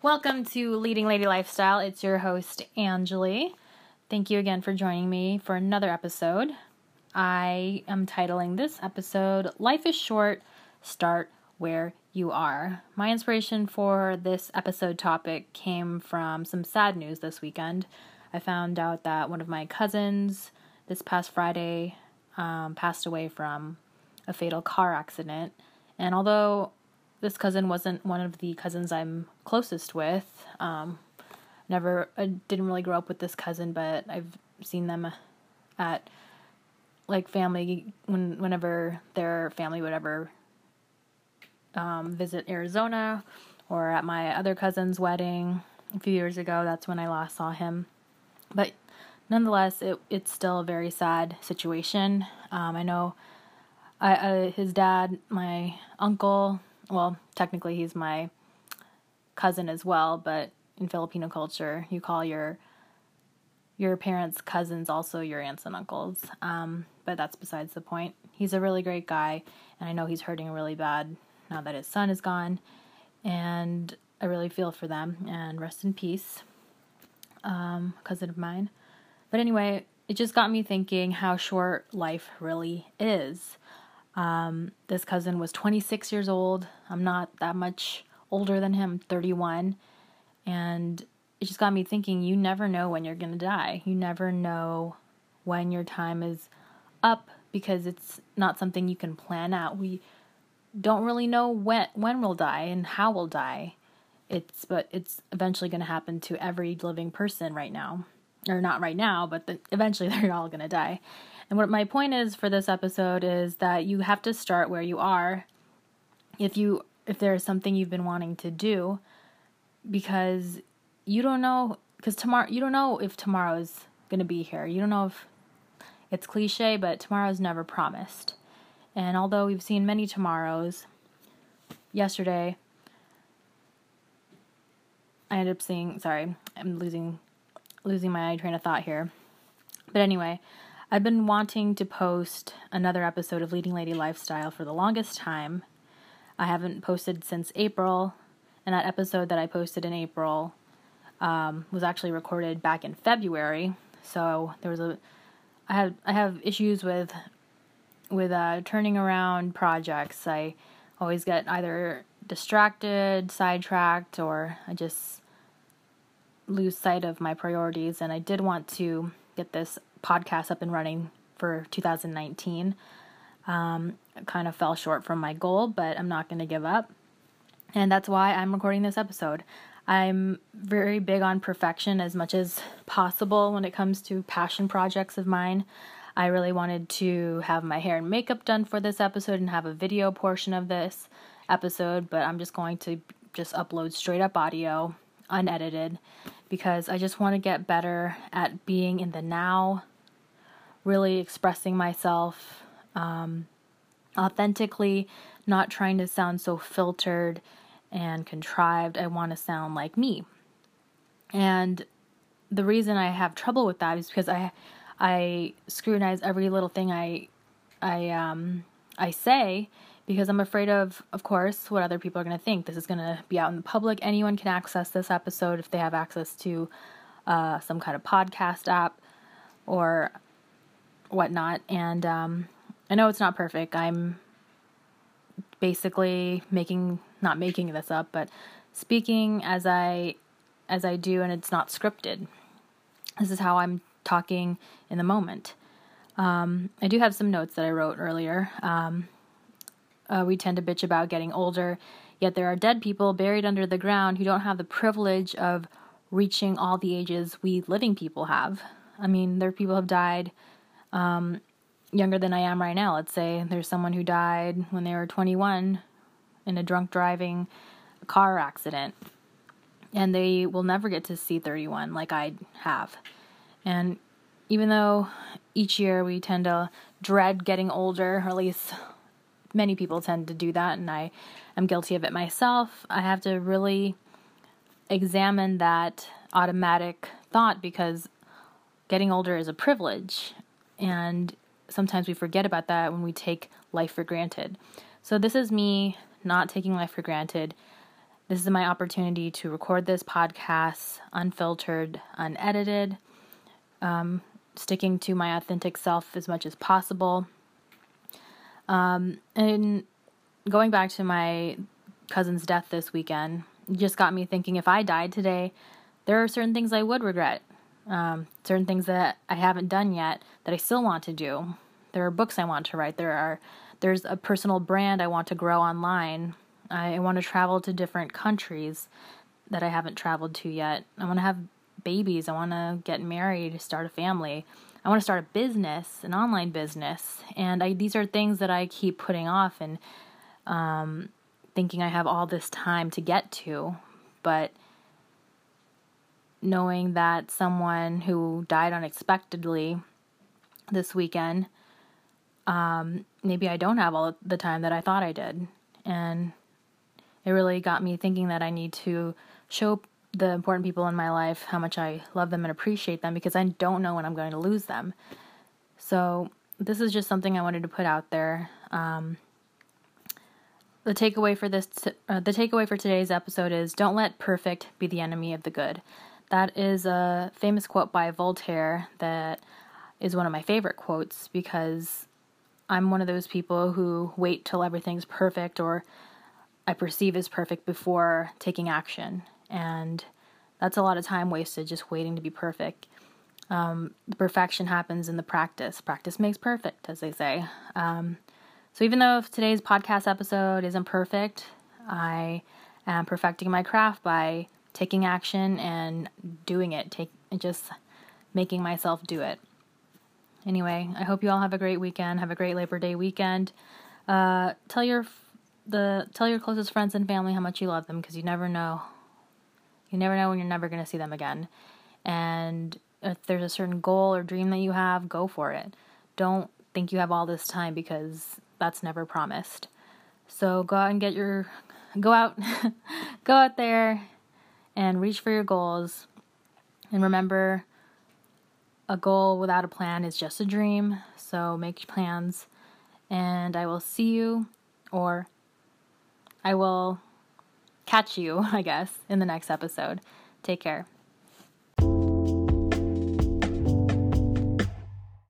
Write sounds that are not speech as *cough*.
Welcome to Leading Lady Lifestyle. It's your host, Angeli. Thank you again for joining me for another episode. I am titling this episode Life is Short, Start Where You Are. My inspiration for this episode topic came from some sad news this weekend. I found out that one of my cousins this past Friday um, passed away from a fatal car accident. And although this cousin wasn't one of the cousins I'm closest with. Um, never, I didn't really grow up with this cousin, but I've seen them at like family when whenever their family would ever um, visit Arizona or at my other cousin's wedding a few years ago. That's when I last saw him. But nonetheless, it it's still a very sad situation. Um, I know I, his dad, my uncle, well, technically he's my cousin as well, but in Filipino culture, you call your your parents' cousins also your aunts and uncles. Um, but that's besides the point. He's a really great guy, and I know he's hurting really bad now that his son is gone. And I really feel for them. And rest in peace, um, cousin of mine. But anyway, it just got me thinking how short life really is. Um, this cousin was 26 years old. I'm not that much older than him, 31. And it just got me thinking you never know when you're going to die. You never know when your time is up because it's not something you can plan out. We don't really know when when we'll die and how we'll die. It's but it's eventually going to happen to every living person right now. Or not right now, but the, eventually *laughs* they're all going to die. And what my point is for this episode is that you have to start where you are if you if there is something you've been wanting to do because you don't know because tomorrow you don't know if tomorrow's going to be here. You don't know if it's cliche, but tomorrow's never promised. And although we've seen many tomorrows, yesterday I ended up seeing sorry, I'm losing losing my train of thought here. But anyway, I've been wanting to post another episode of Leading Lady Lifestyle for the longest time. I haven't posted since April, and that episode that I posted in April um, was actually recorded back in February. So there was a, I had I have issues with with uh, turning around projects. I always get either distracted, sidetracked, or I just lose sight of my priorities. And I did want to get this podcast up and running for 2019. Um, kind of fell short from my goal, but I'm not going to give up. And that's why I'm recording this episode. I'm very big on perfection as much as possible when it comes to passion projects of mine. I really wanted to have my hair and makeup done for this episode and have a video portion of this episode, but I'm just going to just upload straight up audio, unedited, because I just want to get better at being in the now really expressing myself um, authentically, not trying to sound so filtered and contrived. I want to sound like me. And the reason I have trouble with that is because I I scrutinize every little thing I I um I say because I'm afraid of of course what other people are going to think. This is going to be out in the public. Anyone can access this episode if they have access to uh, some kind of podcast app or whatnot. And um, I know it's not perfect. I'm basically making not making this up, but speaking as I as I do, and it's not scripted. This is how I'm talking in the moment. Um, I do have some notes that I wrote earlier. Um, uh, we tend to bitch about getting older, yet there are dead people buried under the ground who don't have the privilege of reaching all the ages we living people have. I mean, there are people who have died um, younger than I am right now. Let's say there's someone who died when they were 21 in a drunk driving car accident, and they will never get to see 31 like I have. And even though each year we tend to dread getting older, or at least many people tend to do that, and I am guilty of it myself, I have to really examine that automatic thought because getting older is a privilege and sometimes we forget about that when we take life for granted. So, this is me not taking life for granted this is my opportunity to record this podcast unfiltered, unedited, um, sticking to my authentic self as much as possible. Um, and going back to my cousin's death this weekend, just got me thinking if I died today, there are certain things I would regret. Um, certain things that I haven't done yet that I still want to do. There are books I want to write. There are there's a personal brand I want to grow online. I want to travel to different countries that I haven't traveled to yet. I want to have babies. I want to get married, start a family. I want to start a business, an online business. And I, these are things that I keep putting off and um, thinking I have all this time to get to. But knowing that someone who died unexpectedly this weekend, um, maybe I don't have all the time that I thought I did. And it really got me thinking that I need to show the important people in my life how much I love them and appreciate them because I don't know when I'm going to lose them. So, this is just something I wanted to put out there. Um, the takeaway for this, uh, the takeaway for today's episode is: don't let perfect be the enemy of the good. That is a famous quote by Voltaire that is one of my favorite quotes because I'm one of those people who wait till everything's perfect or I perceive as perfect before taking action. And that's a lot of time wasted just waiting to be perfect. Um, the perfection happens in the practice. Practice makes perfect, as they say. Um, so even though today's podcast episode isn't perfect, I am perfecting my craft by taking action and doing it, take just making myself do it. Anyway, I hope you all have a great weekend. Have a great Labor Day weekend. Uh, tell your the tell your closest friends and family how much you love them because you never know. You never know when you're never going to see them again. And if there's a certain goal or dream that you have, go for it. Don't think you have all this time because that's never promised. So go out and get your go out *laughs* go out there and reach for your goals. And remember, a goal without a plan is just a dream. So make plans. And I will see you, or I will catch you, *laughs* I guess, in the next episode. Take care.